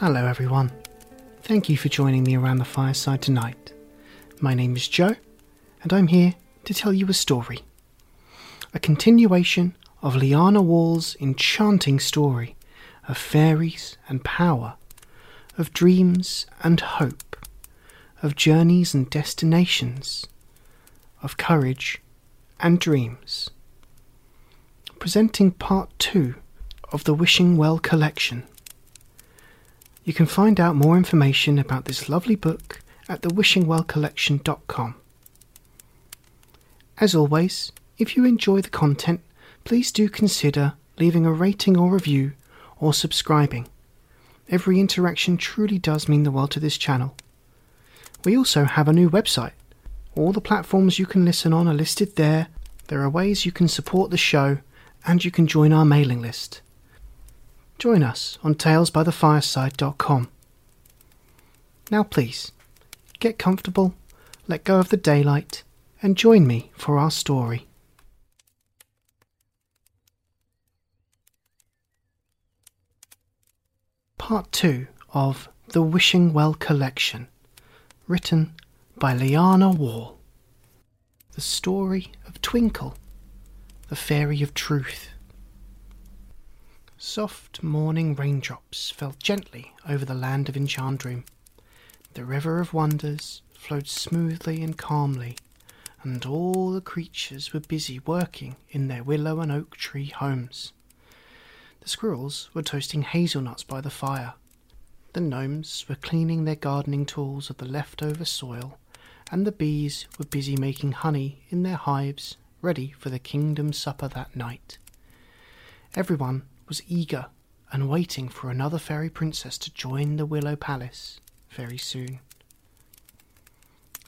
Hello, everyone. Thank you for joining me around the fireside tonight. My name is Joe, and I'm here to tell you a story. A continuation of Liana Wall's enchanting story of fairies and power, of dreams and hope, of journeys and destinations, of courage and dreams. Presenting part two of the Wishing Well collection. You can find out more information about this lovely book at thewishingwellcollection.com. As always, if you enjoy the content, please do consider leaving a rating or review or subscribing. Every interaction truly does mean the world to this channel. We also have a new website. All the platforms you can listen on are listed there. There are ways you can support the show, and you can join our mailing list. Join us on talesbythefireside.com. Now, please, get comfortable, let go of the daylight, and join me for our story. Part 2 of The Wishing Well Collection, written by Liana Wall. The story of Twinkle, the fairy of truth. Soft morning raindrops fell gently over the land of Enchandream. The river of wonders flowed smoothly and calmly, and all the creatures were busy working in their willow and oak tree homes. The squirrels were toasting hazelnuts by the fire. The gnomes were cleaning their gardening tools of the leftover soil, and the bees were busy making honey in their hives, ready for the kingdom supper that night. Everyone was eager and waiting for another fairy princess to join the Willow Palace very soon.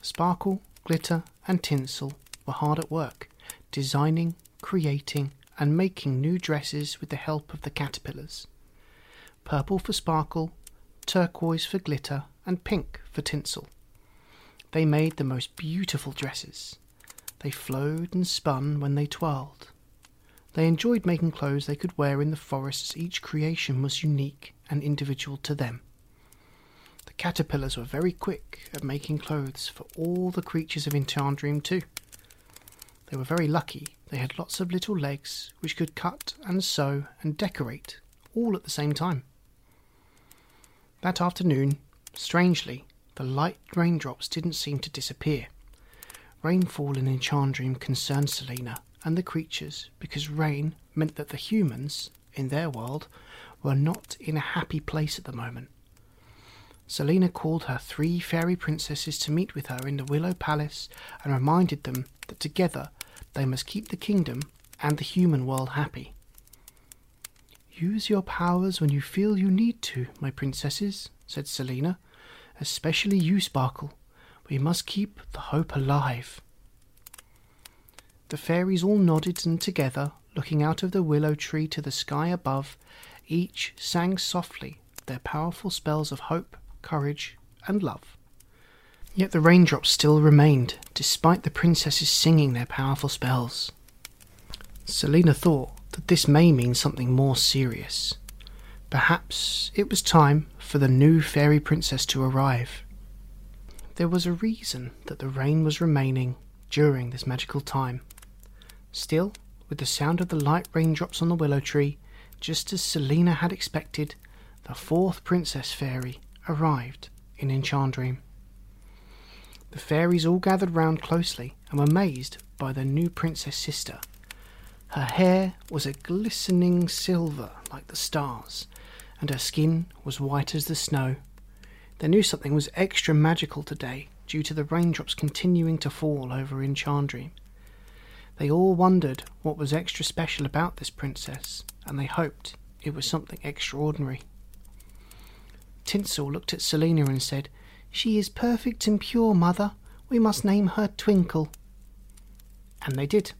Sparkle, Glitter, and Tinsel were hard at work, designing, creating, and making new dresses with the help of the caterpillars. Purple for Sparkle, turquoise for Glitter, and pink for Tinsel. They made the most beautiful dresses. They flowed and spun when they twirled. They enjoyed making clothes they could wear in the forest as each creation was unique and individual to them. The caterpillars were very quick at making clothes for all the creatures of Enchandream too. They were very lucky they had lots of little legs which could cut and sew and decorate all at the same time. That afternoon, strangely, the light raindrops didn't seem to disappear. Rainfall in Enchandream concerned Selina and the creatures because rain meant that the humans, in their world, were not in a happy place at the moment. Selina called her three fairy princesses to meet with her in the Willow Palace and reminded them that together they must keep the kingdom and the human world happy. Use your powers when you feel you need to, my princesses, said Selina, Especially you, Sparkle. We must keep the hope alive. The fairies all nodded and together, looking out of the willow tree to the sky above, each sang softly their powerful spells of hope courage, and love. Yet the raindrops still remained, despite the princesses singing their powerful spells. Selina thought that this may mean something more serious. Perhaps it was time for the new fairy princess to arrive. There was a reason that the rain was remaining during this magical time. Still, with the sound of the light raindrops on the willow tree, just as Selina had expected, the fourth princess fairy arrived in Enchandream. The fairies all gathered round closely and were amazed by their new princess sister. Her hair was a glistening silver like the stars, and her skin was white as the snow. They knew something was extra magical today due to the raindrops continuing to fall over Enchandream. They all wondered what was extra special about this princess, and they hoped it was something extraordinary. Tinsel looked at Selina and said, She is perfect and pure, mother. We must name her Twinkle. And they did.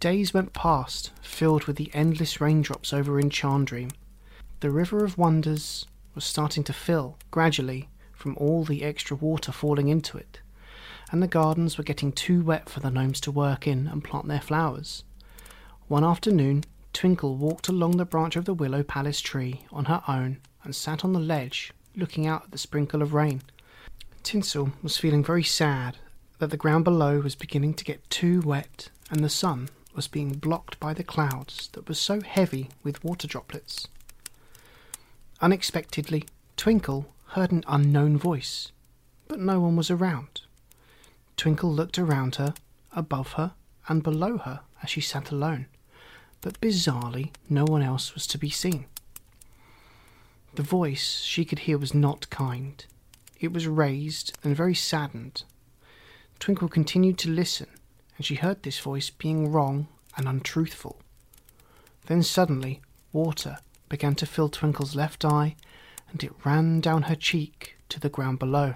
Days went past, filled with the endless raindrops over Enchandream. The River of Wonders was starting to fill, gradually, from all the extra water falling into it, and the gardens were getting too wet for the gnomes to work in and plant their flowers. One afternoon, Twinkle walked along the branch of the willow palace tree on her own and sat on the ledge, looking out at the sprinkle of rain. Tinsel was feeling very sad that the ground below was beginning to get too wet and the sun was being blocked by the clouds that were so heavy with water droplets. Unexpectedly, Twinkle heard an unknown voice, but no one was around. Twinkle looked around her, above her, and below her as she sat alone, but bizarrely no one else was to be seen. The voice she could hear was not kind. It was raised and very saddened. Twinkle continued to listen, and she heard this voice being wrong and untruthful. Then suddenly water began to fill Twinkle's left eye, and it ran down her cheek to the ground below.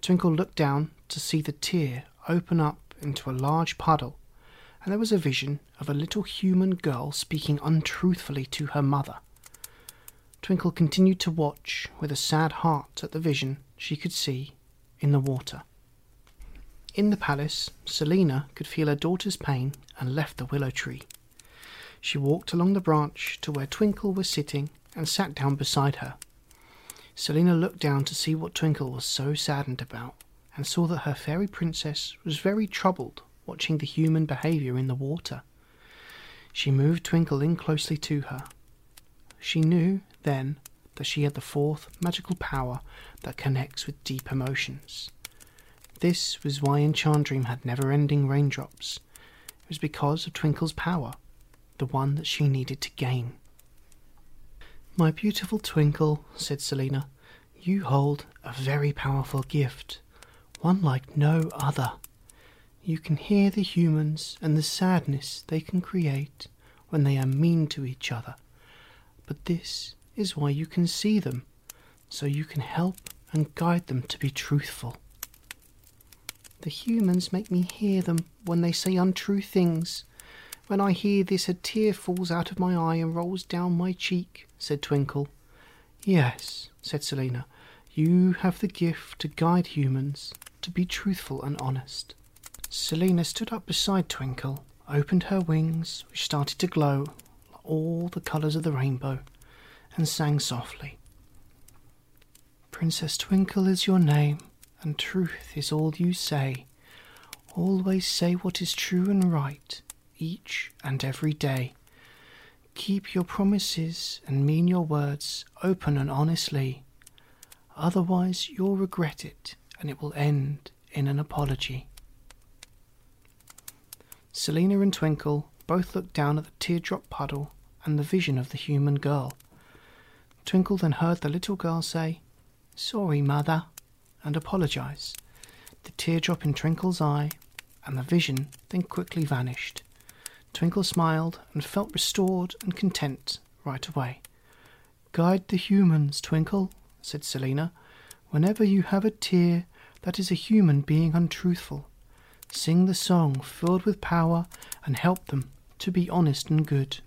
Twinkle looked down to see the tear open up into a large puddle, and there was a vision of a little human girl speaking untruthfully to her mother. Twinkle continued to watch with a sad heart at the vision she could see in the water. In the palace, Selina could feel her daughter's pain and left the willow tree. She walked along the branch to where Twinkle was sitting and sat down beside her. Selina looked down to see what Twinkle was so saddened about and saw that her fairy princess was very troubled watching the human behaviour in the water. She moved Twinkle in closely to her. She knew then that she had the fourth magical power that connects with deep emotions. This was why Enchandream had never ending raindrops. It was because of Twinkle's power, the one that she needed to gain. My beautiful Twinkle, said Selina, you hold a very powerful gift, one like no other. You can hear the humans and the sadness they can create when they are mean to each other. But this is why you can see them, so you can help and guide them to be truthful. The humans make me hear them when they say untrue things. When I hear this, a tear falls out of my eye and rolls down my cheek, said Twinkle. Yes, said Selina, you have the gift to guide humans to be truthful and honest. Selina stood up beside Twinkle, opened her wings, which started to glow all the colours of the rainbow, and sang softly. Princess Twinkle is your name, and truth is all you say. Always say what is true and right, each and every day. Keep your promises and mean your words open and honestly. Otherwise, you'll regret it, and it will end in an apology. Selina and Twinkle both looked down at the teardrop puddle and the vision of the human girl. Twinkle then heard the little girl say, Sorry, mother, and apologize. The teardrop in Twinkle's eye and the vision then quickly vanished. Twinkle smiled and felt restored and content right away. Guide the humans, Twinkle, said Selina. Whenever you have a tear that is a human being untruthful, sing the song filled with power and help them to be honest and good.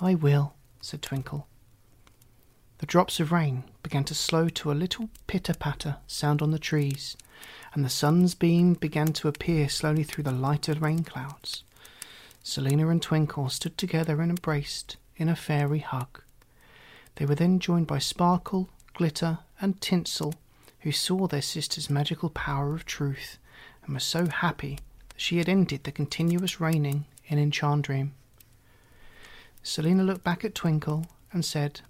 I will, said Twinkle. The drops of rain began to slow to a little pitter patter sound on the trees, and the sun's beam began to appear slowly through the lighter rain clouds. Selina and Twinkle stood together and embraced in a fairy hug. They were then joined by Sparkle, Glitter, and Tinsel, who saw their sister's magical power of truth and were so happy that she had ended the continuous raining in Enchandream. Selina looked back at Twinkle and said,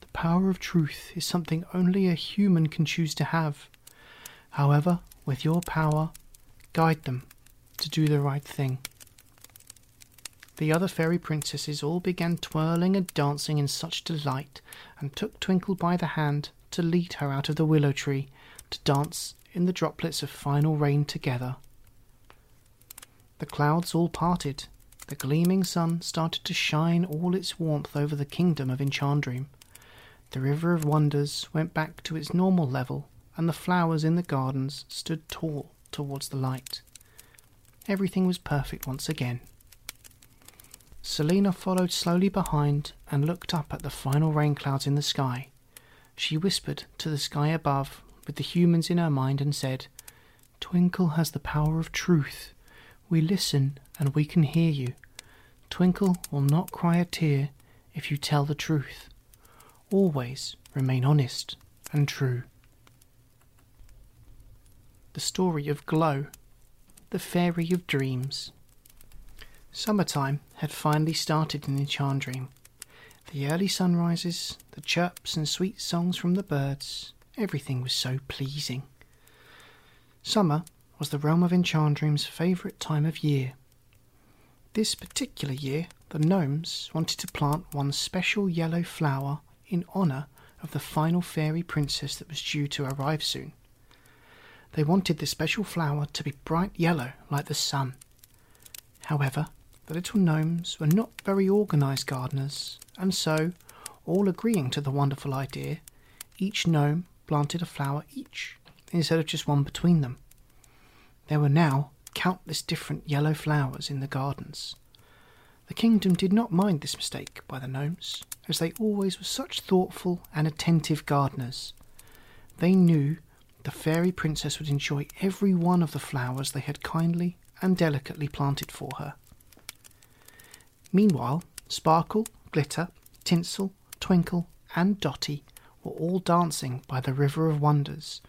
The power of truth is something only a human can choose to have. However, with your power, guide them to do the right thing. The other fairy princesses all began twirling and dancing in such delight, and took Twinkle by the hand to lead her out of the willow tree to dance in the droplets of final rain together. The clouds all parted. The gleaming sun started to shine all its warmth over the kingdom of Enchandream. The River of Wonders went back to its normal level, and the flowers in the gardens stood tall towards the light. Everything was perfect once again. Selina followed slowly behind and looked up at the final rain clouds in the sky. She whispered to the sky above with the humans in her mind and said, Twinkle has the power of truth. We listen and we can hear you. Twinkle will not cry a tear if you tell the truth. Always remain honest and true. The story of Glow, the fairy of dreams. Summertime had finally started in the Enchandream. The early sunrises, the chirps and sweet songs from the birds, everything was so pleasing. Summer was the realm of Enchandream's favourite time of year. This particular year, the gnomes wanted to plant one special yellow flower in honour of the final fairy princess that was due to arrive soon. They wanted the special flower to be bright yellow like the sun. However, the little gnomes were not very organised gardeners, and so, all agreeing to the wonderful idea, each gnome planted a flower each, instead of just one between them. There were now countless different yellow flowers in the gardens. The kingdom did not mind this mistake by the gnomes, as they always were such thoughtful and attentive gardeners. They knew the fairy princess would enjoy every one of the flowers they had kindly and delicately planted for her. Meanwhile, Sparkle, Glitter, Tinsel, Twinkle, and Dotty were all dancing by the River of Wonders,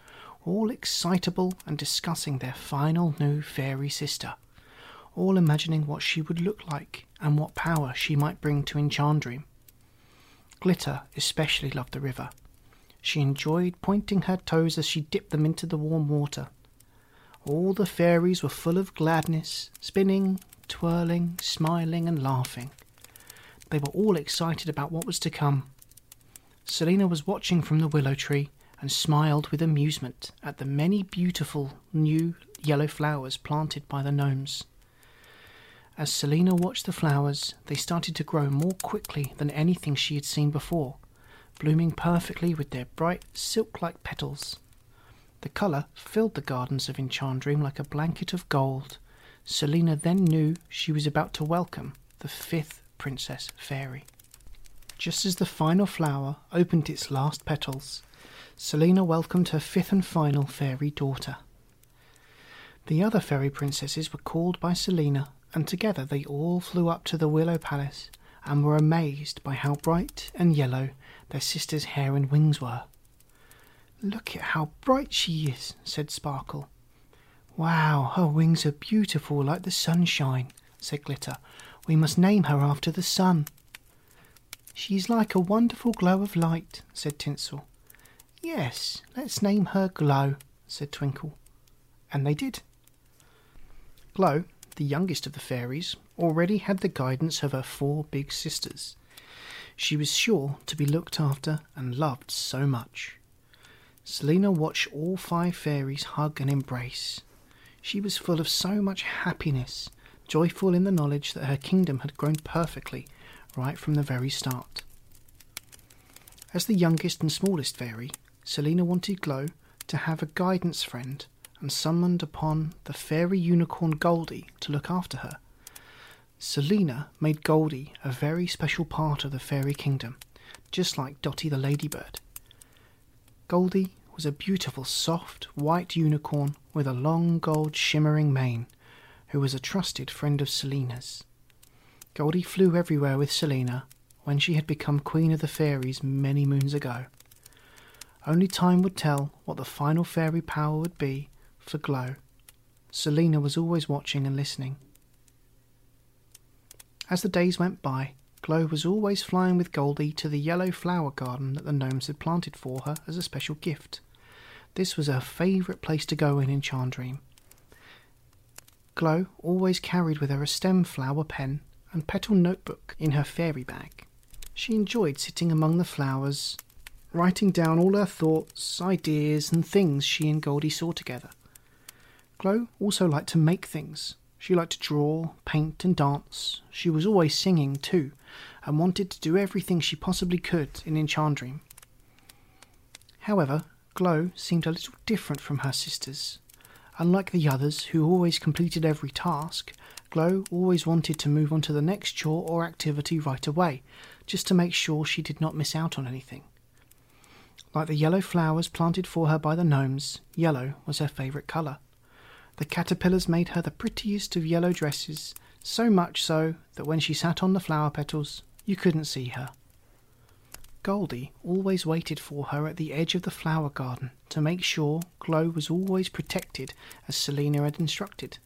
all excitable and discussing their final new fairy sister, all imagining what she would look like and what power she might bring to Enchandream. Glitter especially loved the river. She enjoyed pointing her toes as she dipped them into the warm water. All the fairies were full of gladness, spinning, twirling, smiling, and laughing. They were all excited about what was to come. Selina was watching from the willow tree and smiled with amusement at the many beautiful new yellow flowers planted by the gnomes. As Selina watched the flowers, they started to grow more quickly than anything she had seen before, blooming perfectly with their bright silk like petals. The colour filled the gardens of Enchandream like a blanket of gold, Selina then knew she was about to welcome the fifth Princess Fairy. Just as the final flower opened its last petals, Selina welcomed her fifth and final fairy daughter. The other fairy princesses were called by Selina, and together they all flew up to the Willow Palace and were amazed by how bright and yellow their sister's hair and wings were. Look at how bright she is, said Sparkle, Wow, her wings are beautiful like the sunshine, said Glitter. We must name her after the sun. She's like a wonderful glow of light, said Tinsel. Yes, let's name her Glow, said Twinkle. And they did. Glow, the youngest of the fairies, already had the guidance of her four big sisters. She was sure to be looked after and loved so much. Selina watched all five fairies hug and embrace. She was full of so much happiness, joyful in the knowledge that her kingdom had grown perfectly right from the very start. As the youngest and smallest fairy, Selina wanted Glow to have a guidance friend and summoned upon the fairy unicorn Goldie to look after her. Selina made Goldie a very special part of the fairy kingdom, just like Dotty the ladybird. Goldie was a beautiful, soft, white unicorn with a long gold shimmering mane, who was a trusted friend of Selina's. Goldie flew everywhere with Selina when she had become Queen of the Fairies many moons ago. Only time would tell what the final fairy power would be for Glow. Selina was always watching and listening. As the days went by, Glow was always flying with Goldie to the yellow flower garden that the gnomes had planted for her as a special gift. This was her favourite place to go in Enchandream. Glow always carried with her a stem flower pen and petal notebook in her fairy bag. She enjoyed sitting among the flowers, writing down all her thoughts, ideas, and things she and Goldie saw together. Glow also liked to make things. She liked to draw, paint, and dance. She was always singing, too, and wanted to do everything she possibly could in Enchandream. However, Glow seemed a little different from her sisters. Unlike the others, who always completed every task, Glow always wanted to move on to the next chore or activity right away, just to make sure she did not miss out on anything. Like the yellow flowers planted for her by the gnomes, yellow was her favourite colour. The caterpillars made her the prettiest of yellow dresses, so much so that when she sat on the flower petals, you couldn't see her. Goldie always waited for her at the edge of the flower garden to make sure Glow was always protected as Selina had instructed.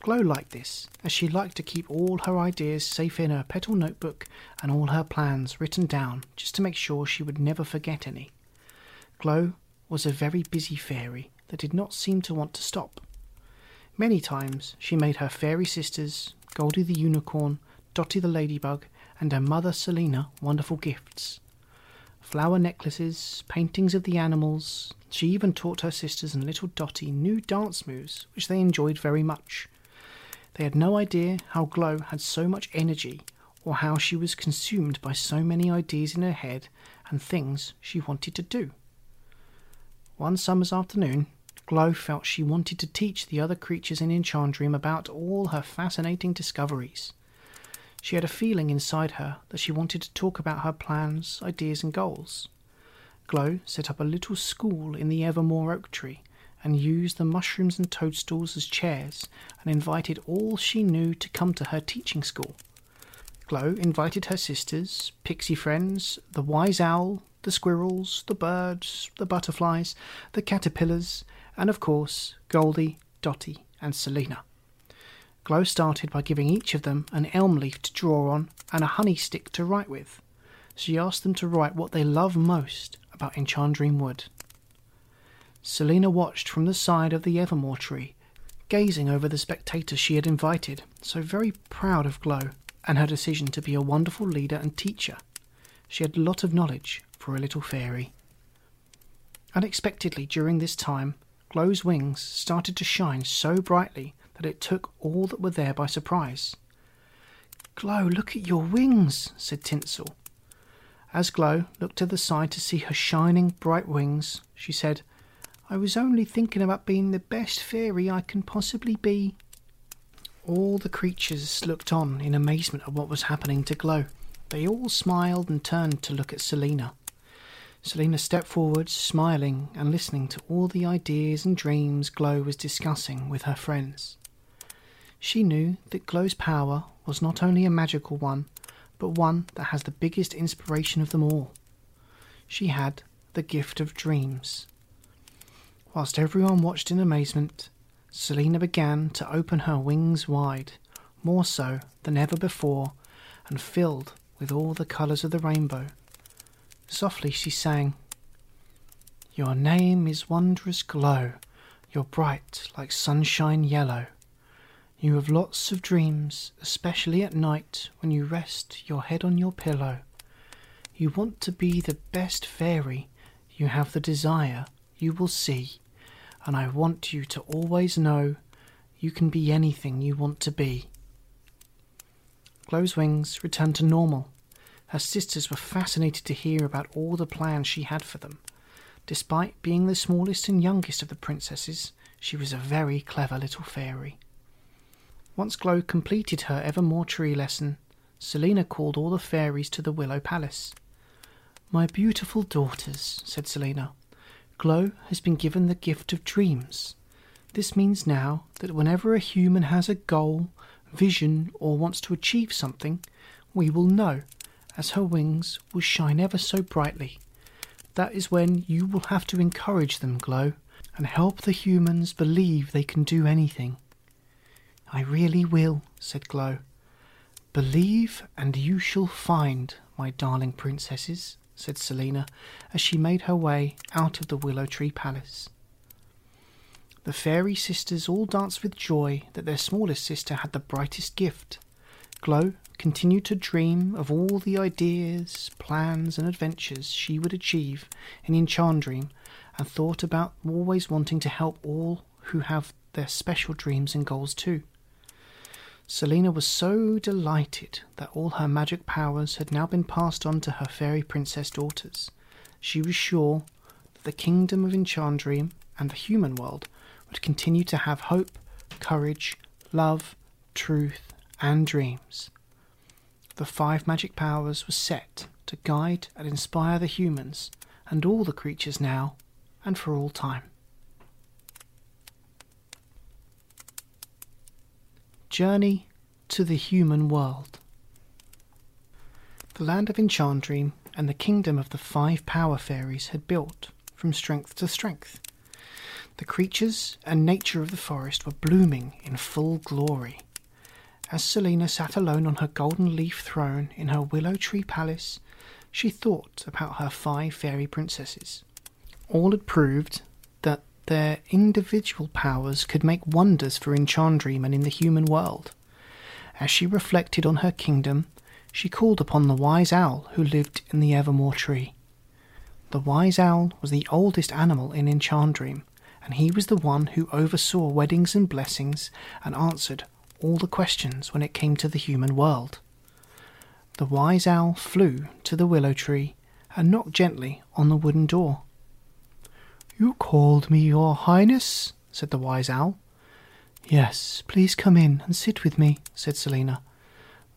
Glow liked this, as she liked to keep all her ideas safe in her petal notebook and all her plans written down just to make sure she would never forget any. Glow was a very busy fairy that did not seem to want to stop. Many times she made her fairy sisters, Goldie the unicorn, Dotty the ladybug, and her mother Selina wonderful gifts. Flower necklaces, paintings of the animals. She even taught her sisters and little Dotty new dance moves, which they enjoyed very much. They had no idea how Glow had so much energy, or how she was consumed by so many ideas in her head and things she wanted to do. One summer's afternoon, Glow felt she wanted to teach the other creatures in Enchandream about all her fascinating discoveries. She had a feeling inside her that she wanted to talk about her plans, ideas, and goals. Glow set up a little school in the Evermore oak tree and used the mushrooms and toadstools as chairs and invited all she knew to come to her teaching school. Glow invited her sisters, pixie friends, the wise owl, the squirrels, the birds, the butterflies, the caterpillars, and of course Goldie, Dotty, and Selina. Glow started by giving each of them an elm leaf to draw on and a honey stick to write with. She asked them to write what they love most about Enchandream Wood. Selina watched from the side of the Evermore tree, gazing over the spectators she had invited, so very proud of Glow and her decision to be a wonderful leader and teacher. She had a lot of knowledge for a little fairy. Unexpectedly, during this time, Glow's wings started to shine so brightly that it took all that were there by surprise. Glow, look at your wings, said Tinsel. As Glow looked to the side to see her shining bright wings, she said, I was only thinking about being the best fairy I can possibly be. All the creatures looked on in amazement at what was happening to Glow. They all smiled and turned to look at Selina. Selina stepped forward, smiling and listening to all the ideas and dreams Glow was discussing with her friends. She knew that Glow's power was not only a magical one, but one that has the biggest inspiration of them all. She had the gift of dreams. Whilst everyone watched in amazement, Selina began to open her wings wide, more so than ever before, and filled with all the colours of the rainbow. Softly she sang, Your name is wondrous glow, you're bright like sunshine yellow. You have lots of dreams, especially at night when you rest your head on your pillow. You want to be the best fairy, you have the desire, you will see and I want you to always know you can be anything you want to be. Glow's wings returned to normal. Her sisters were fascinated to hear about all the plans she had for them. Despite being the smallest and youngest of the princesses, she was a very clever little fairy. Once Glow completed her Evermore tree lesson, Selina called all the fairies to the Willow Palace. My beautiful daughters, said Selina, Glow has been given the gift of dreams. This means now that whenever a human has a goal, vision, or wants to achieve something, we will know, as her wings will shine ever so brightly. That is when you will have to encourage them, Glow, and help the humans believe they can do anything. I really will, said Glow. Believe and you shall find, my darling princesses, said Selina as she made her way out of the willow tree palace. The fairy sisters all danced with joy that their smallest sister had the brightest gift. Glow continued to dream of all the ideas, plans, and adventures she would achieve in Enchandream and thought about always wanting to help all who have their special dreams and goals too. Selina was so delighted that all her magic powers had now been passed on to her fairy princess daughters. She was sure that the kingdom of Enchandream and the human world would continue to have hope, courage, love, truth, and dreams. The five magic powers were set to guide and inspire the humans and all the creatures now and for all time. Journey to the Human World. The land of Enchandream and the kingdom of the five power fairies had built from strength to strength. The creatures and nature of the forest were blooming in full glory. As Selina sat alone on her golden leaf throne in her willow tree palace, she thought about her five fairy princesses. All had proved their individual powers could make wonders for Enchandream and in the human world. As she reflected on her kingdom, she called upon the wise owl who lived in the Evermore tree. The wise owl was the oldest animal in Enchandream, and he was the one who oversaw weddings and blessings and answered all the questions when it came to the human world. The wise owl flew to the willow tree and knocked gently on the wooden door. You called me, Your Highness, said the wise owl. Yes, please come in and sit with me, said Selina.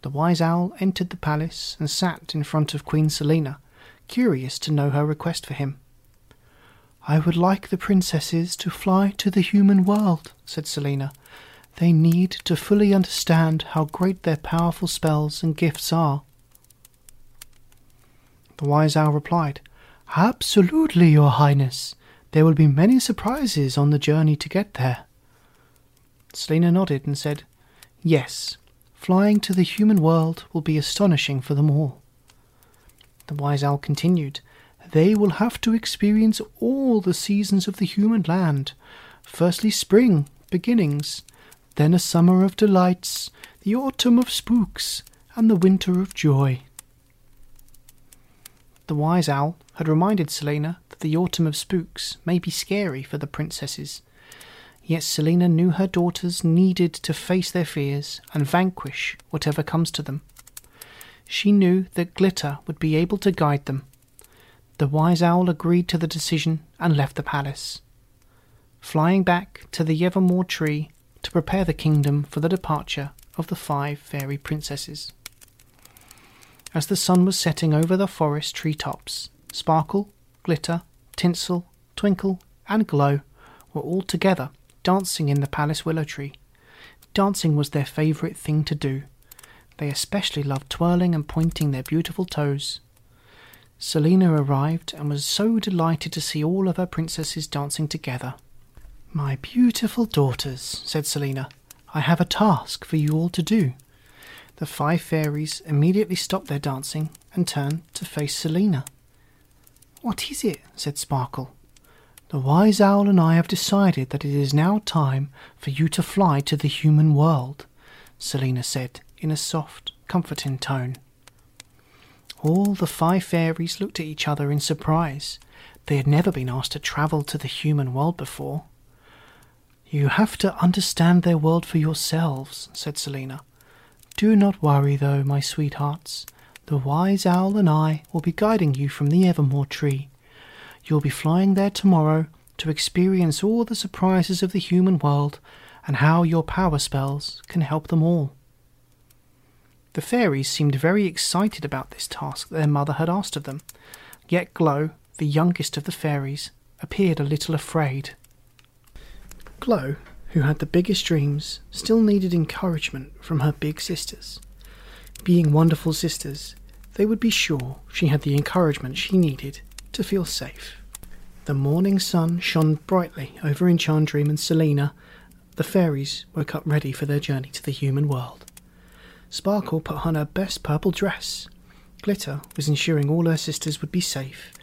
The wise owl entered the palace and sat in front of Queen Selina, curious to know her request for him. I would like the princesses to fly to the human world, said Selina. They need to fully understand how great their powerful spells and gifts are. The wise owl replied, Absolutely, Your Highness. There will be many surprises on the journey to get there. Selina nodded and said, Yes, flying to the human world will be astonishing for them all. The wise owl continued, They will have to experience all the seasons of the human land. Firstly, spring, beginnings, then a summer of delights, the autumn of spooks, and the winter of joy. The wise owl had reminded Selina the autumn of spooks may be scary for the princesses. Yet Selina knew her daughters needed to face their fears and vanquish whatever comes to them. She knew that Glitter would be able to guide them. The wise owl agreed to the decision and left the palace. Flying back to the Evermore tree to prepare the kingdom for the departure of the five fairy princesses. As the sun was setting over the forest tree tops, Sparkle, Glitter, Tinsel, Twinkle, and Glow were all together dancing in the palace willow tree. Dancing was their favourite thing to do. They especially loved twirling and pointing their beautiful toes. Selina arrived and was so delighted to see all of her princesses dancing together. My beautiful daughters, said Selina, I have a task for you all to do. The five fairies immediately stopped their dancing and turned to face Selina. What is it? said Sparkle. The wise owl and I have decided that it is now time for you to fly to the human world, Selina said in a soft, comforting tone. All the five fairies looked at each other in surprise. They had never been asked to travel to the human world before. You have to understand their world for yourselves, said Selina. Do not worry, though, my sweethearts. The wise owl and I will be guiding you from the Evermore tree. You'll be flying there tomorrow to experience all the surprises of the human world and how your power spells can help them all. The fairies seemed very excited about this task that their mother had asked of them. Yet Glow, the youngest of the fairies, appeared a little afraid. Glow, who had the biggest dreams, still needed encouragement from her big sisters. Being wonderful sisters, they would be sure she had the encouragement she needed to feel safe. The morning sun shone brightly over Enchandream and Selina. The fairies woke up ready for their journey to the human world. Sparkle put on her best purple dress. Glitter was ensuring all her sisters would be safe.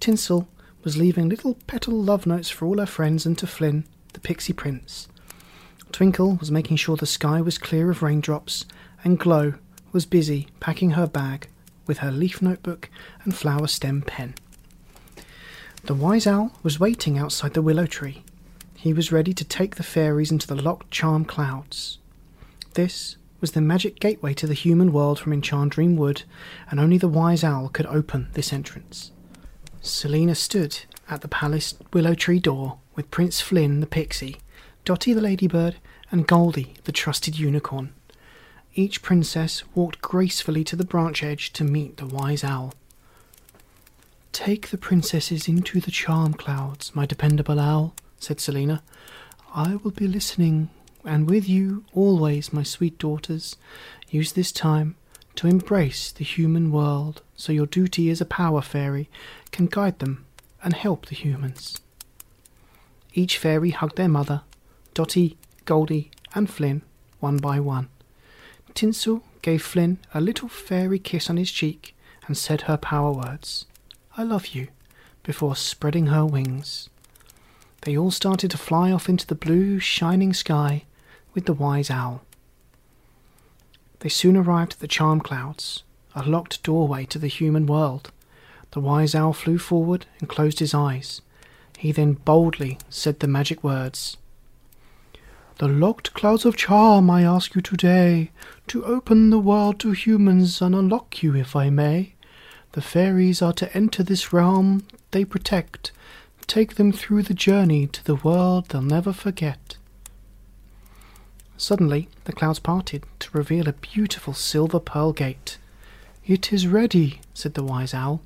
Tinsel was leaving little petal love notes for all her friends and to Flynn, the pixie prince. Twinkle was making sure the sky was clear of raindrops, and Glow was busy packing her bag with her leaf notebook and flower stem pen. The wise owl was waiting outside the willow tree. He was ready to take the fairies into the locked charm clouds. This was the magic gateway to the human world from Enchandream Wood, and only the wise owl could open this entrance. Selina stood at the palace willow tree door with Prince Flynn the pixie, Dotty the ladybird, and Goldie the trusted unicorn. Each princess walked gracefully to the branch edge to meet the wise owl. Take the princesses into the charm clouds, my dependable owl, said Selina. I will be listening, and with you always, my sweet daughters. Use this time to embrace the human world, so your duty as a power fairy can guide them and help the humans. Each fairy hugged their mother, Dotty, Goldie, and Flynn, one by one. Tinsel gave Flynn a little fairy kiss on his cheek and said her power words, I love you, before spreading her wings. They all started to fly off into the blue, shining sky with the wise owl. They soon arrived at the charm clouds, a locked doorway to the human world. The wise owl flew forward and closed his eyes. He then boldly said the magic words. The locked clouds of charm I ask you today to open the world to humans and unlock you if I may. The fairies are to enter this realm they protect, take them through the journey to the world they'll never forget. Suddenly, the clouds parted to reveal a beautiful silver pearl gate. It is ready, said the wise owl.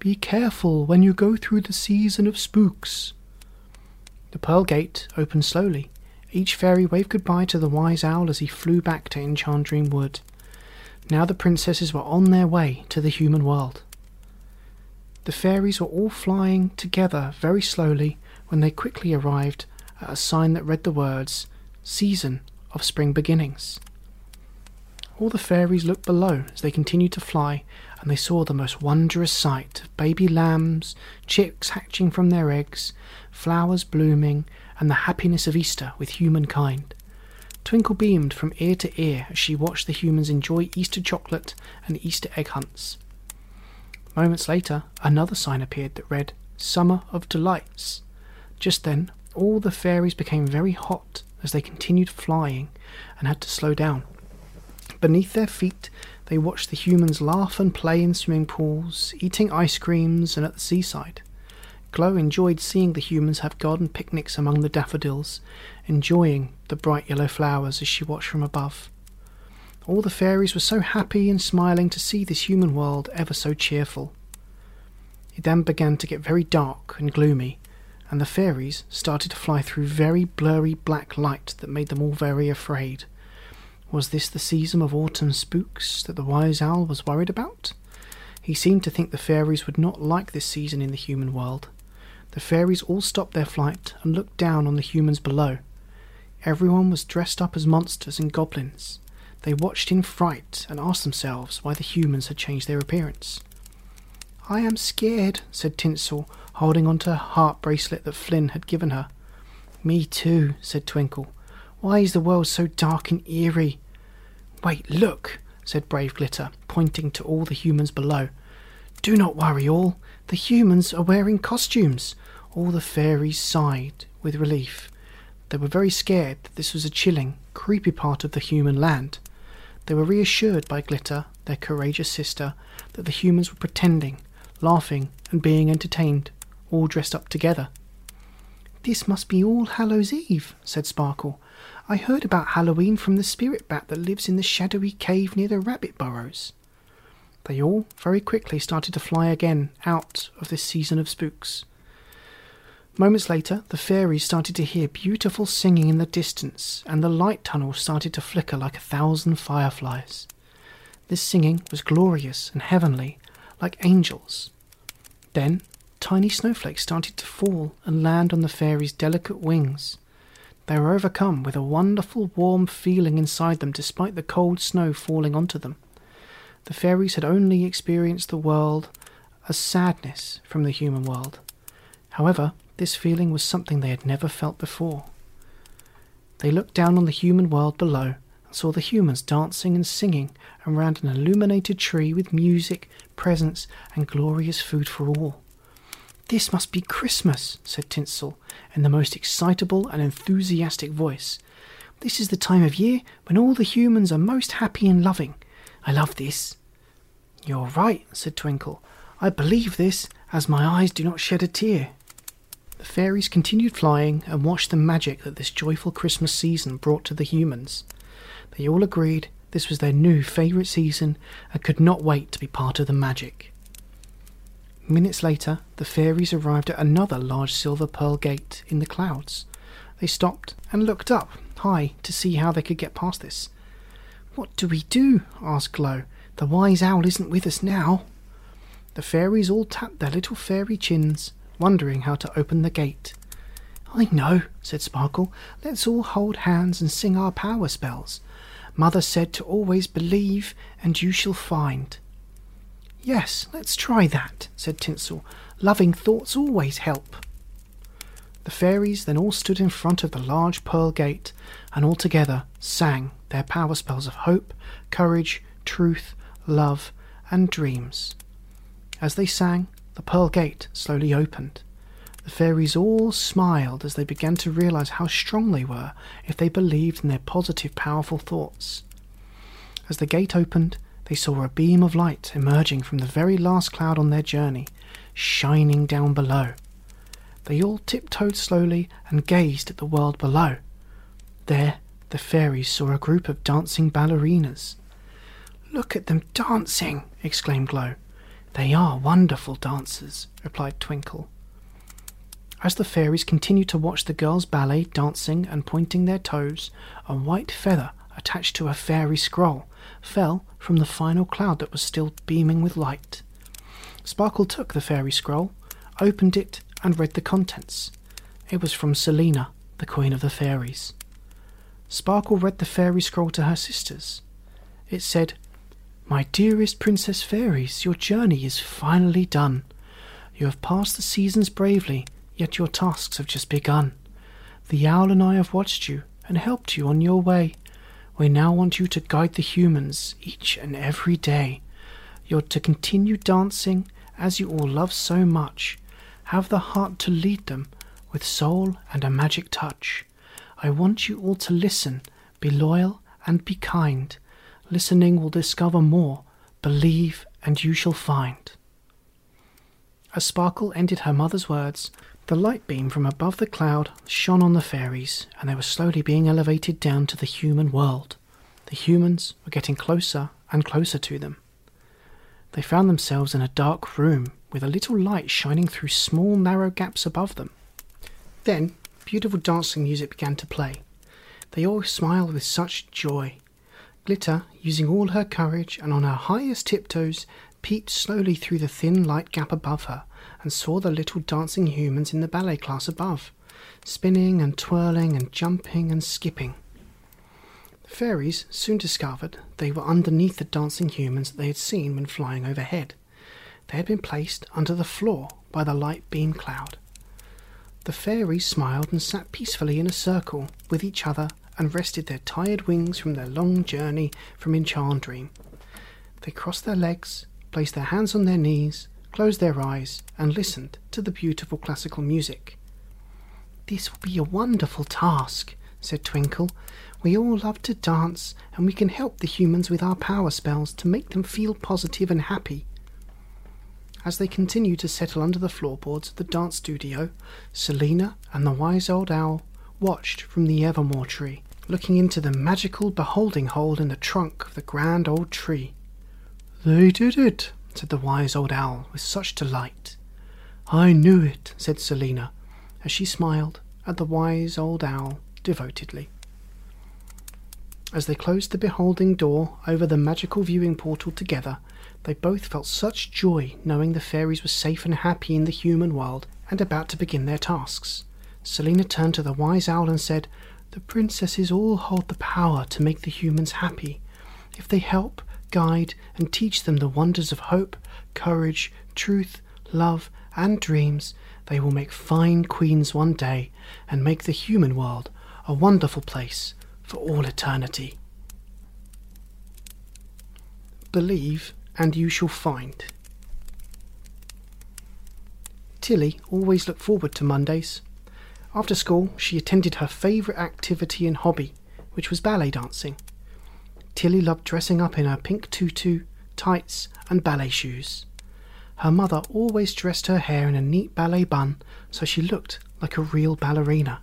Be careful when you go through the season of spooks. The pearl gate opened slowly. Each fairy waved goodbye to the wise owl as he flew back to Enchandream Wood. Now the princesses were on their way to the human world. The fairies were all flying together very slowly when they quickly arrived at a sign that read the words Season of spring beginnings. All the fairies looked below as they continued to fly, and they saw the most wondrous sight of baby lambs, chicks hatching from their eggs, flowers blooming, and the happiness of Easter with humankind. Twinkle beamed from ear to ear as she watched the humans enjoy Easter chocolate and Easter egg hunts. Moments later, another sign appeared that read, Summer of Delights. Just then, all the fairies became very hot as they continued flying and had to slow down. Beneath their feet, they watched the humans laugh and play in swimming pools, eating ice creams, and at the seaside. Glow enjoyed seeing the humans have garden picnics among the daffodils, enjoying the bright yellow flowers as she watched from above. All the fairies were so happy and smiling to see this human world ever so cheerful. It then began to get very dark and gloomy, and the fairies started to fly through very blurry black light that made them all very afraid. Was this the season of autumn spooks that the wise owl was worried about? He seemed to think the fairies would not like this season in the human world. The fairies all stopped their flight and looked down on the humans below. Everyone was dressed up as monsters and goblins. They watched in fright and asked themselves why the humans had changed their appearance. I am scared, said Tinsel, holding on to her heart bracelet that Flynn had given her. Me too, said Twinkle. Why is the world so dark and eerie? Wait, look, said Brave Glitter, pointing to all the humans below. Do not worry, all. The humans are wearing costumes. All the fairies sighed with relief. They were very scared that this was a chilling, creepy part of the human land. They were reassured by Glitter, their courageous sister, that the humans were pretending, laughing, and being entertained all dressed up together. This must be All Hallows Eve, said Sparkle. I heard about Halloween from the spirit bat that lives in the shadowy cave near the rabbit burrows. They all very quickly started to fly again out of this season of spooks. Moments later, the fairies started to hear beautiful singing in the distance, and the light tunnel started to flicker like a thousand fireflies. This singing was glorious and heavenly, like angels. Then, tiny snowflakes started to fall and land on the fairies' delicate wings. They were overcome with a wonderful warm feeling inside them despite the cold snow falling onto them. The fairies had only experienced the world as sadness from the human world. However, this feeling was something they had never felt before. They looked down on the human world below and saw the humans dancing and singing around an illuminated tree with music, presents, and glorious food for all. This must be Christmas, said Tinsel in the most excitable and enthusiastic voice. This is the time of year when all the humans are most happy and loving. I love this. You're right, said Twinkle. I believe this, as my eyes do not shed a tear. The fairies continued flying and watched the magic that this joyful Christmas season brought to the humans. They all agreed this was their new favourite season and could not wait to be part of the magic. Minutes later, the fairies arrived at another large silver pearl gate in the clouds. They stopped and looked up high to see how they could get past this. What do we do? asked Glow. The wise owl isn't with us now. The fairies all tapped their little fairy chins, wondering how to open the gate. I know, said Sparkle. Let's all hold hands and sing our power spells. Mother said to always believe, and you shall find. Yes, let's try that, said Tinsel. Loving thoughts always help. The fairies then all stood in front of the large pearl gate and all together sang their power spells of hope, courage, truth, love, and dreams. As they sang, the pearl gate slowly opened. The fairies all smiled as they began to realize how strong they were if they believed in their positive, powerful thoughts. As the gate opened, they saw a beam of light emerging from the very last cloud on their journey, shining down below. They all tiptoed slowly and gazed at the world below. There, the fairies saw a group of dancing ballerinas. Look at them dancing! exclaimed Glow. They are wonderful dancers, replied Twinkle. As the fairies continued to watch the girls' ballet dancing and pointing their toes, a white feather attached to a fairy scroll fell from the final cloud that was still beaming with light. Sparkle took the fairy scroll, opened it, and read the contents. It was from Selina, the Queen of the Fairies. Sparkle read the fairy scroll to her sisters. It said, My dearest Princess Fairies, your journey is finally done. You have passed the seasons bravely yet your tasks have just begun. The owl and I have watched you and helped you on your way. We now want you to guide the humans each and every day. You're to continue dancing as you all love so much. Have the heart to lead them with soul and a magic touch. I want you all to listen, be loyal, and be kind. Listening will discover more. Believe, and you shall find. As Sparkle ended her mother's words, the light beam from above the cloud shone on the fairies, and they were slowly being elevated down to the human world. The humans were getting closer and closer to them. They found themselves in a dark room with a little light shining through small, narrow gaps above them. Then, beautiful dancing music began to play. They all smiled with such joy. Glitter, using all her courage and on her highest tiptoes, peeped slowly through the thin light gap above her and saw the little dancing humans in the ballet class above, spinning and twirling and jumping and skipping. The fairies soon discovered they were underneath the dancing humans that they had seen when flying overhead. They had been placed under the floor by the light beam cloud. The fairies smiled and sat peacefully in a circle with each other and rested their tired wings from their long journey from Enchandream. They crossed their legs, placed their hands on their knees, closed their eyes, and listened to the beautiful classical music. This will be a wonderful task, said Twinkle. We all love to dance, and we can help the humans with our power spells to make them feel positive and happy. As they continued to settle under the floorboards of the dance studio, Selina and the wise old owl watched from the evermore tree, looking into the magical beholding hole in the trunk of the grand old tree. They did it, said the wise old owl with such delight. I knew it, said Selina, as she smiled at the wise old owl devotedly. As they closed the beholding door over the magical viewing portal together, they both felt such joy knowing the fairies were safe and happy in the human world and about to begin their tasks. Selina turned to the wise owl and said, The princesses all hold the power to make the humans happy. If they help, guide, and teach them the wonders of hope, courage, truth, love, and dreams, they will make fine queens one day and make the human world a wonderful place for all eternity. Believe and you shall find. Tilly always looked forward to Mondays. After school, she attended her favourite activity and hobby, which was ballet dancing. Tilly loved dressing up in her pink tutu, tights, and ballet shoes. Her mother always dressed her hair in a neat ballet bun so she looked like a real ballerina.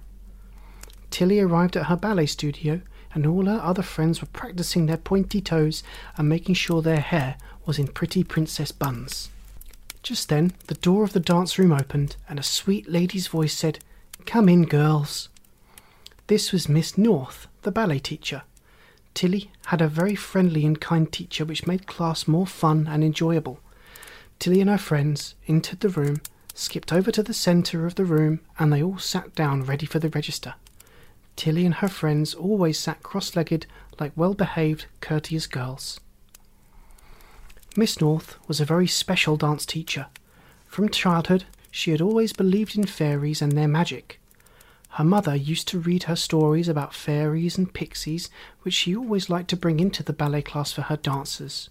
Tilly arrived at her ballet studio, and all her other friends were practicing their pointy toes and making sure their hair was in pretty princess buns. Just then, the door of the dance room opened, and a sweet lady's voice said, Come in, girls. This was Miss North, the ballet teacher. Tilly had a very friendly and kind teacher which made class more fun and enjoyable. Tilly and her friends entered the room, skipped over to the centre of the room, and they all sat down ready for the register. Tilly and her friends always sat cross legged like well behaved, courteous girls. Miss North was a very special dance teacher. From childhood, she had always believed in fairies and their magic. Her mother used to read her stories about fairies and pixies, which she always liked to bring into the ballet class for her dancers.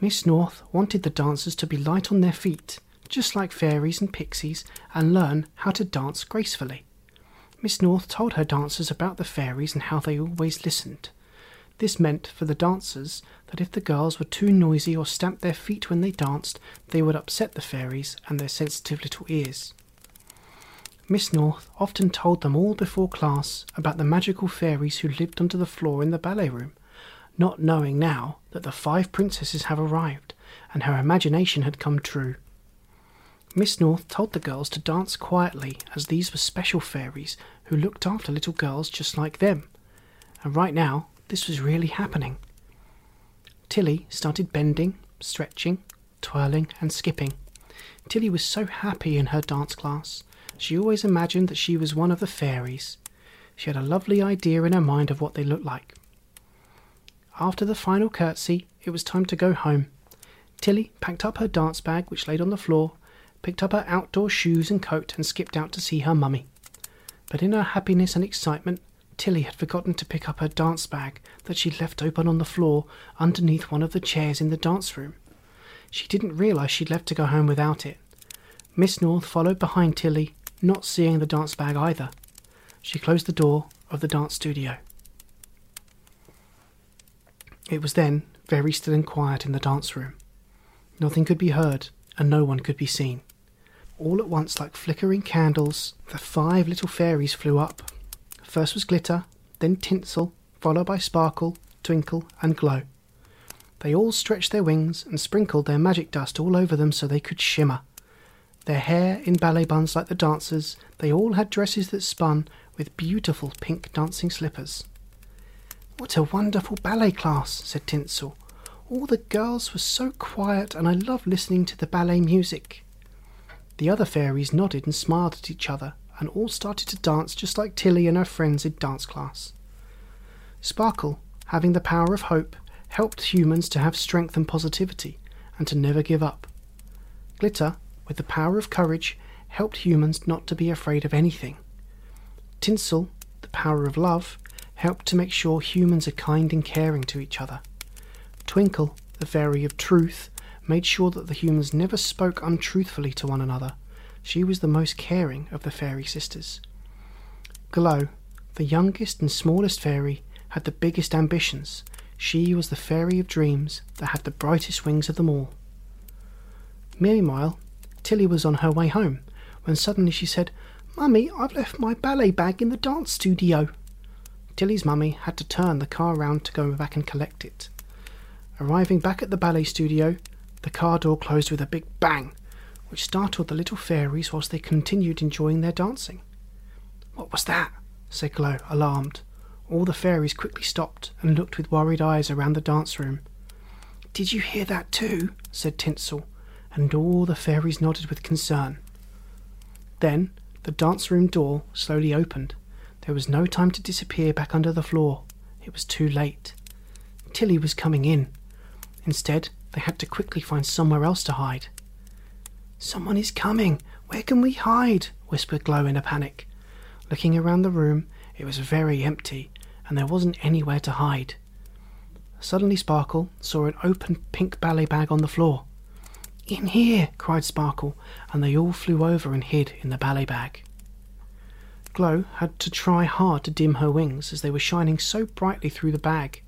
Miss North wanted the dancers to be light on their feet, just like fairies and pixies, and learn how to dance gracefully. Miss North told her dancers about the fairies and how they always listened. This meant for the dancers that if the girls were too noisy or stamped their feet when they danced, they would upset the fairies and their sensitive little ears. Miss North often told them all before class about the magical fairies who lived under the floor in the ballet room, not knowing now that the five princesses have arrived and her imagination had come true. Miss North told the girls to dance quietly, as these were special fairies who looked after little girls just like them. And right now, this was really happening. Tilly started bending, stretching, twirling, and skipping. Tilly was so happy in her dance class. She always imagined that she was one of the fairies. She had a lovely idea in her mind of what they looked like. After the final curtsy, it was time to go home. Tilly packed up her dance bag, which laid on the floor, picked up her outdoor shoes and coat, and skipped out to see her mummy. But in her happiness and excitement, Tilly had forgotten to pick up her dance bag that she'd left open on the floor underneath one of the chairs in the dance room. She didn't realize she'd left to go home without it. Miss North followed behind Tilly, not seeing the dance bag either. She closed the door of the dance studio. It was then very still and quiet in the dance room. Nothing could be heard, and no one could be seen. All at once, like flickering candles, the five little fairies flew up. First was Glitter, then Tinsel, followed by Sparkle, Twinkle, and Glow. They all stretched their wings and sprinkled their magic dust all over them so they could shimmer. Their hair in ballet buns like the dancers, they all had dresses that spun with beautiful pink dancing slippers. What a wonderful ballet class, said Tinsel. All the girls were so quiet, and I loved listening to the ballet music. The other fairies nodded and smiled at each other, and all started to dance just like Tilly and her friends in dance class. Sparkle, having the power of hope, helped humans to have strength and positivity, and to never give up. Glitter, with the power of courage, helped humans not to be afraid of anything. Tinsel, the power of love, helped to make sure humans are kind and caring to each other. Twinkle, the fairy of truth, made sure that the humans never spoke untruthfully to one another. She was the most caring of the fairy sisters. Glow, the youngest and smallest fairy, had the biggest ambitions. She was the fairy of dreams that had the brightest wings of them all. Meanwhile, Tilly was on her way home when suddenly she said, Mummy, I've left my ballet bag in the dance studio. Tilly's mummy had to turn the car round to go back and collect it. Arriving back at the ballet studio, the car door closed with a big bang, which startled the little fairies whilst they continued enjoying their dancing. What was that? said Glow, alarmed. All the fairies quickly stopped and looked with worried eyes around the dance room. Did you hear that too? said Tinsel, and all the fairies nodded with concern. Then the dance room door slowly opened. There was no time to disappear back under the floor. It was too late. Tilly was coming in. Instead, they had to quickly find somewhere else to hide. Someone is coming. Where can we hide? whispered Glow in a panic. Looking around the room, it was very empty, and there wasn't anywhere to hide. Suddenly, Sparkle saw an open pink ballet bag on the floor. In here! cried Sparkle, and they all flew over and hid in the ballet bag. Glow had to try hard to dim her wings as they were shining so brightly through the bag.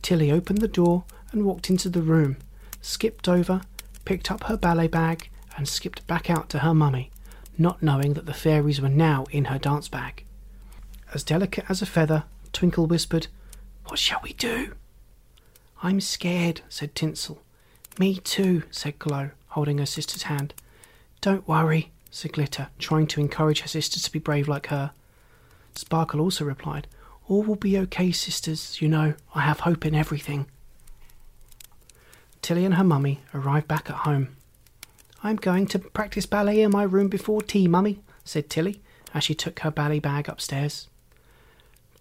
Tilly opened the door and walked into the room, skipped over, picked up her ballet bag, and skipped back out to her mummy, not knowing that the fairies were now in her dance bag. As delicate as a feather, Twinkle whispered, What shall we do? I'm scared, said Tinsel. Me too, said Glow, holding her sister's hand. Don't worry, said Glitter, trying to encourage her sisters to be brave like her. Sparkle also replied, All will be okay, sisters. You know, I have hope in everything. Tilly and her mummy arrived back at home. I'm going to practice ballet in my room before tea, mummy, said Tilly, as she took her ballet bag upstairs.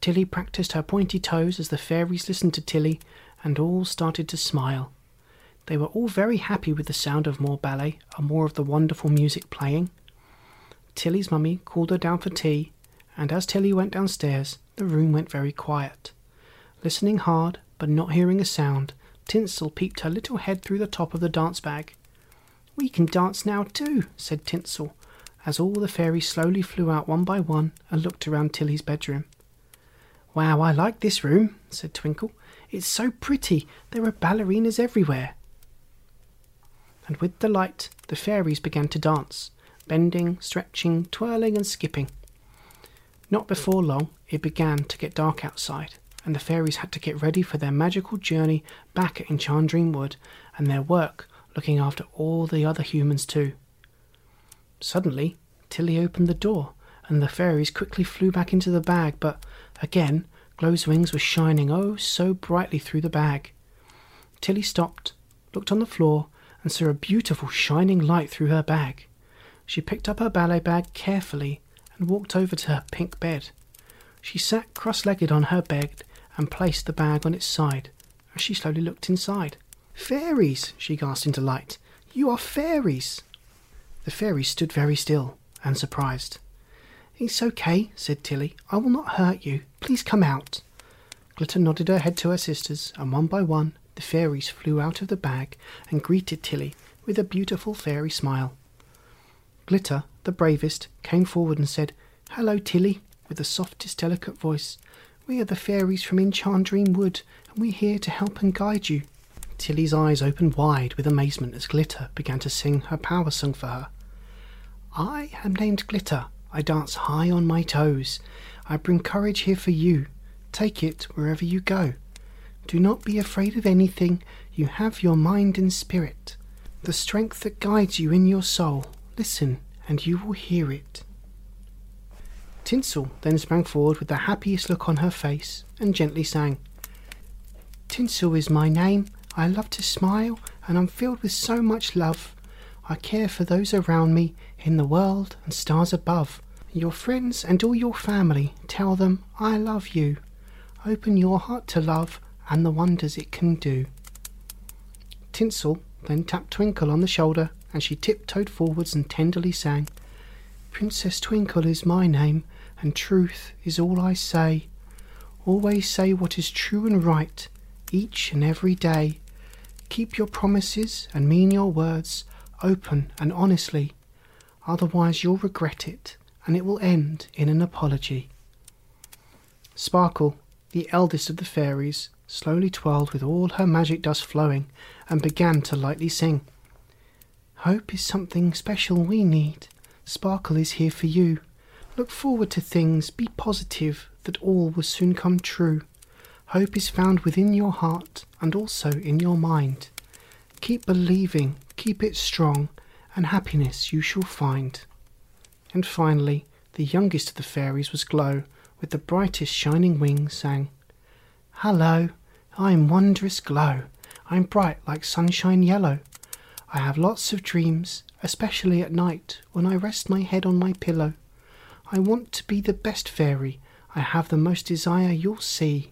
Tilly practiced her pointy toes as the fairies listened to Tilly and all started to smile. They were all very happy with the sound of more ballet and more of the wonderful music playing. Tilly's mummy called her down for tea, and as Tilly went downstairs, the room went very quiet. Listening hard, but not hearing a sound, Tinsel peeped her little head through the top of the dance bag. We can dance now too, said Tinsel, as all the fairies slowly flew out one by one and looked around Tilly's bedroom. Wow, I like this room, said Twinkle. It's so pretty. There are ballerinas everywhere. And with the light, the fairies began to dance, bending, stretching, twirling, and skipping. Not before long, it began to get dark outside, and the fairies had to get ready for their magical journey back at Enchandream Wood and their work looking after all the other humans too. Suddenly, Tilly opened the door, and the fairies quickly flew back into the bag, but again Glow's wings were shining oh so brightly through the bag. Tilly stopped, looked on the floor, and saw a beautiful shining light through her bag. She picked up her ballet bag carefully and walked over to her pink bed. She sat cross legged on her bed and placed the bag on its side as she slowly looked inside. Fairies! she gasped in delight. You are fairies! The fairies stood very still and surprised. It's okay, said Tilly. I will not hurt you. Please come out. Glitter nodded her head to her sisters, and one by one the fairies flew out of the bag and greeted Tilly with a beautiful fairy smile. Glitter, the bravest, came forward and said, Hello, Tilly, with the softest, delicate voice. We are the fairies from Enchandream Wood, and we're here to help and guide you. Tilly's eyes opened wide with amazement as Glitter began to sing her power song for her. I am named Glitter. I dance high on my toes. I bring courage here for you. Take it wherever you go. Do not be afraid of anything. You have your mind and spirit, the strength that guides you in your soul. Listen, and you will hear it. Tinsel then sprang forward with the happiest look on her face and gently sang, Tinsel is my name. I love to smile, and I'm filled with so much love. I care for those around me, in the world and stars above. Your friends and all your family, tell them I love you. Open your heart to love and the wonders it can do. Tinsel then tapped Twinkle on the shoulder, and she tiptoed forwards and tenderly sang, Princess Twinkle is my name, and truth is all I say. Always say what is true and right, each and every day. Keep your promises and mean your words open and honestly, otherwise you'll regret it, and it will end in an apology. Sparkle, the eldest of the fairies, slowly twirled with all her magic dust flowing, and began to lightly sing. Hope is something special we need. Sparkle is here for you. Look forward to things, be positive that all will soon come true. Hope is found within your heart and also in your mind. Keep believing, keep it strong, and happiness you shall find. And finally, the youngest of the fairies was Glow, with the brightest shining wings, sang, Hello, I'm wondrous Glow. I'm bright like sunshine yellow. I have lots of dreams, especially at night when I rest my head on my pillow. I want to be the best fairy. I have the most desire you'll see.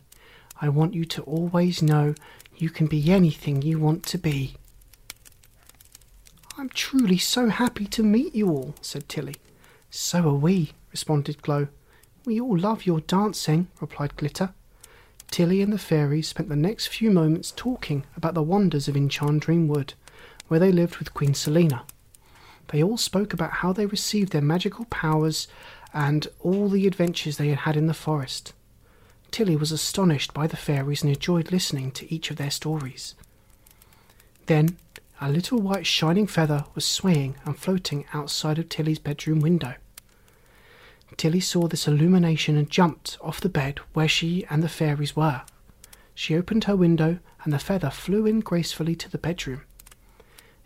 I want you to always know you can be anything you want to be. I'm truly so happy to meet you all, said Tilly. So are we, responded Glow. We all love your dancing, replied Glitter. Tilly and the fairies spent the next few moments talking about the wonders of Enchandream Wood, where they lived with Queen Selina. They all spoke about how they received their magical powers and all the adventures they had had in the forest. Tilly was astonished by the fairies and enjoyed listening to each of their stories. Then a little white shining feather was swaying and floating outside of Tilly's bedroom window. Tilly saw this illumination and jumped off the bed where she and the fairies were. She opened her window and the feather flew in gracefully to the bedroom.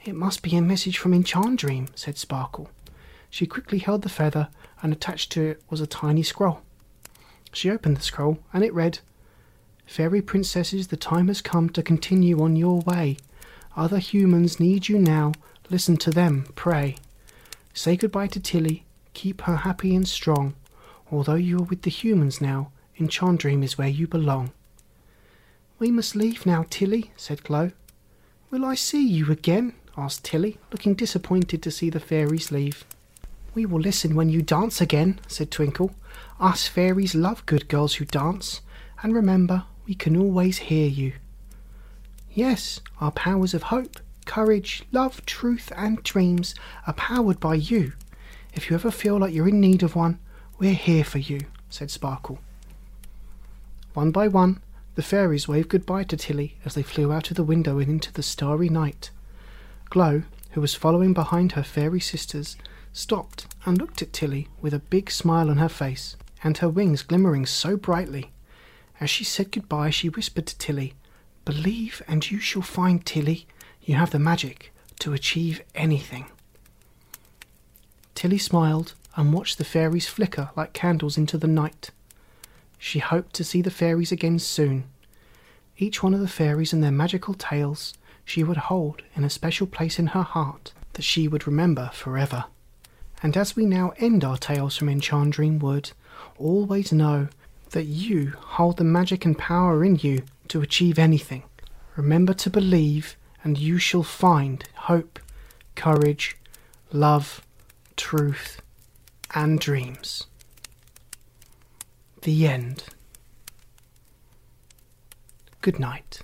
It must be a message from Enchandream, said Sparkle. She quickly held the feather and attached to it was a tiny scroll. She opened the scroll, and it read, Fairy princesses, the time has come to continue on your way. Other humans need you now. Listen to them, pray. Say goodbye to Tilly. Keep her happy and strong. Although you are with the humans now, Enchandream is where you belong. We must leave now, Tilly, said Glow. Will I see you again? asked Tilly, looking disappointed to see the fairies leave. We will listen when you dance again, said Twinkle. Us fairies love good girls who dance, and remember, we can always hear you. Yes, our powers of hope, courage, love, truth, and dreams are powered by you. If you ever feel like you're in need of one, we're here for you, said Sparkle. One by one, the fairies waved goodbye to Tilly as they flew out of the window and into the starry night. Glow, who was following behind her fairy sisters, stopped and looked at Tilly with a big smile on her face and her wings glimmering so brightly. As she said goodbye, she whispered to Tilly, Believe and you shall find, Tilly. You have the magic to achieve anything. Tilly smiled and watched the fairies flicker like candles into the night. She hoped to see the fairies again soon. Each one of the fairies and their magical tales she would hold in a special place in her heart that she would remember forever. And as we now end our tales from Enchandream Wood, always know that you hold the magic and power in you to achieve anything. Remember to believe, and you shall find hope, courage, love, truth, and dreams. The end. Good night.